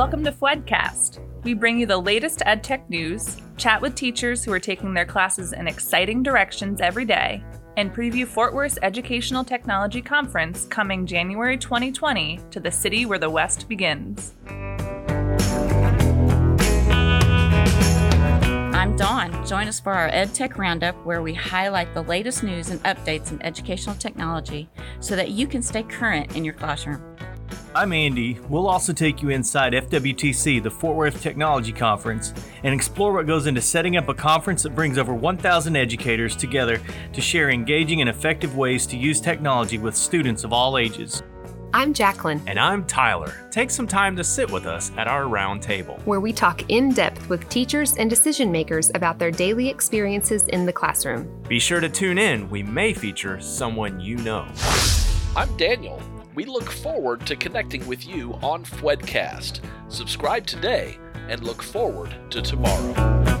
Welcome to FWEDcast. We bring you the latest EdTech news, chat with teachers who are taking their classes in exciting directions every day, and preview Fort Worth's Educational Technology Conference coming January 2020 to the city where the West begins. I'm Dawn. Join us for our EdTech Roundup, where we highlight the latest news and updates in educational technology so that you can stay current in your classroom. I'm Andy. We'll also take you inside FWTC, the Fort Worth Technology Conference, and explore what goes into setting up a conference that brings over 1,000 educators together to share engaging and effective ways to use technology with students of all ages. I'm Jacqueline. And I'm Tyler. Take some time to sit with us at our round table, where we talk in depth with teachers and decision makers about their daily experiences in the classroom. Be sure to tune in, we may feature someone you know. I'm Daniel. We look forward to connecting with you on FWEDcast. Subscribe today and look forward to tomorrow.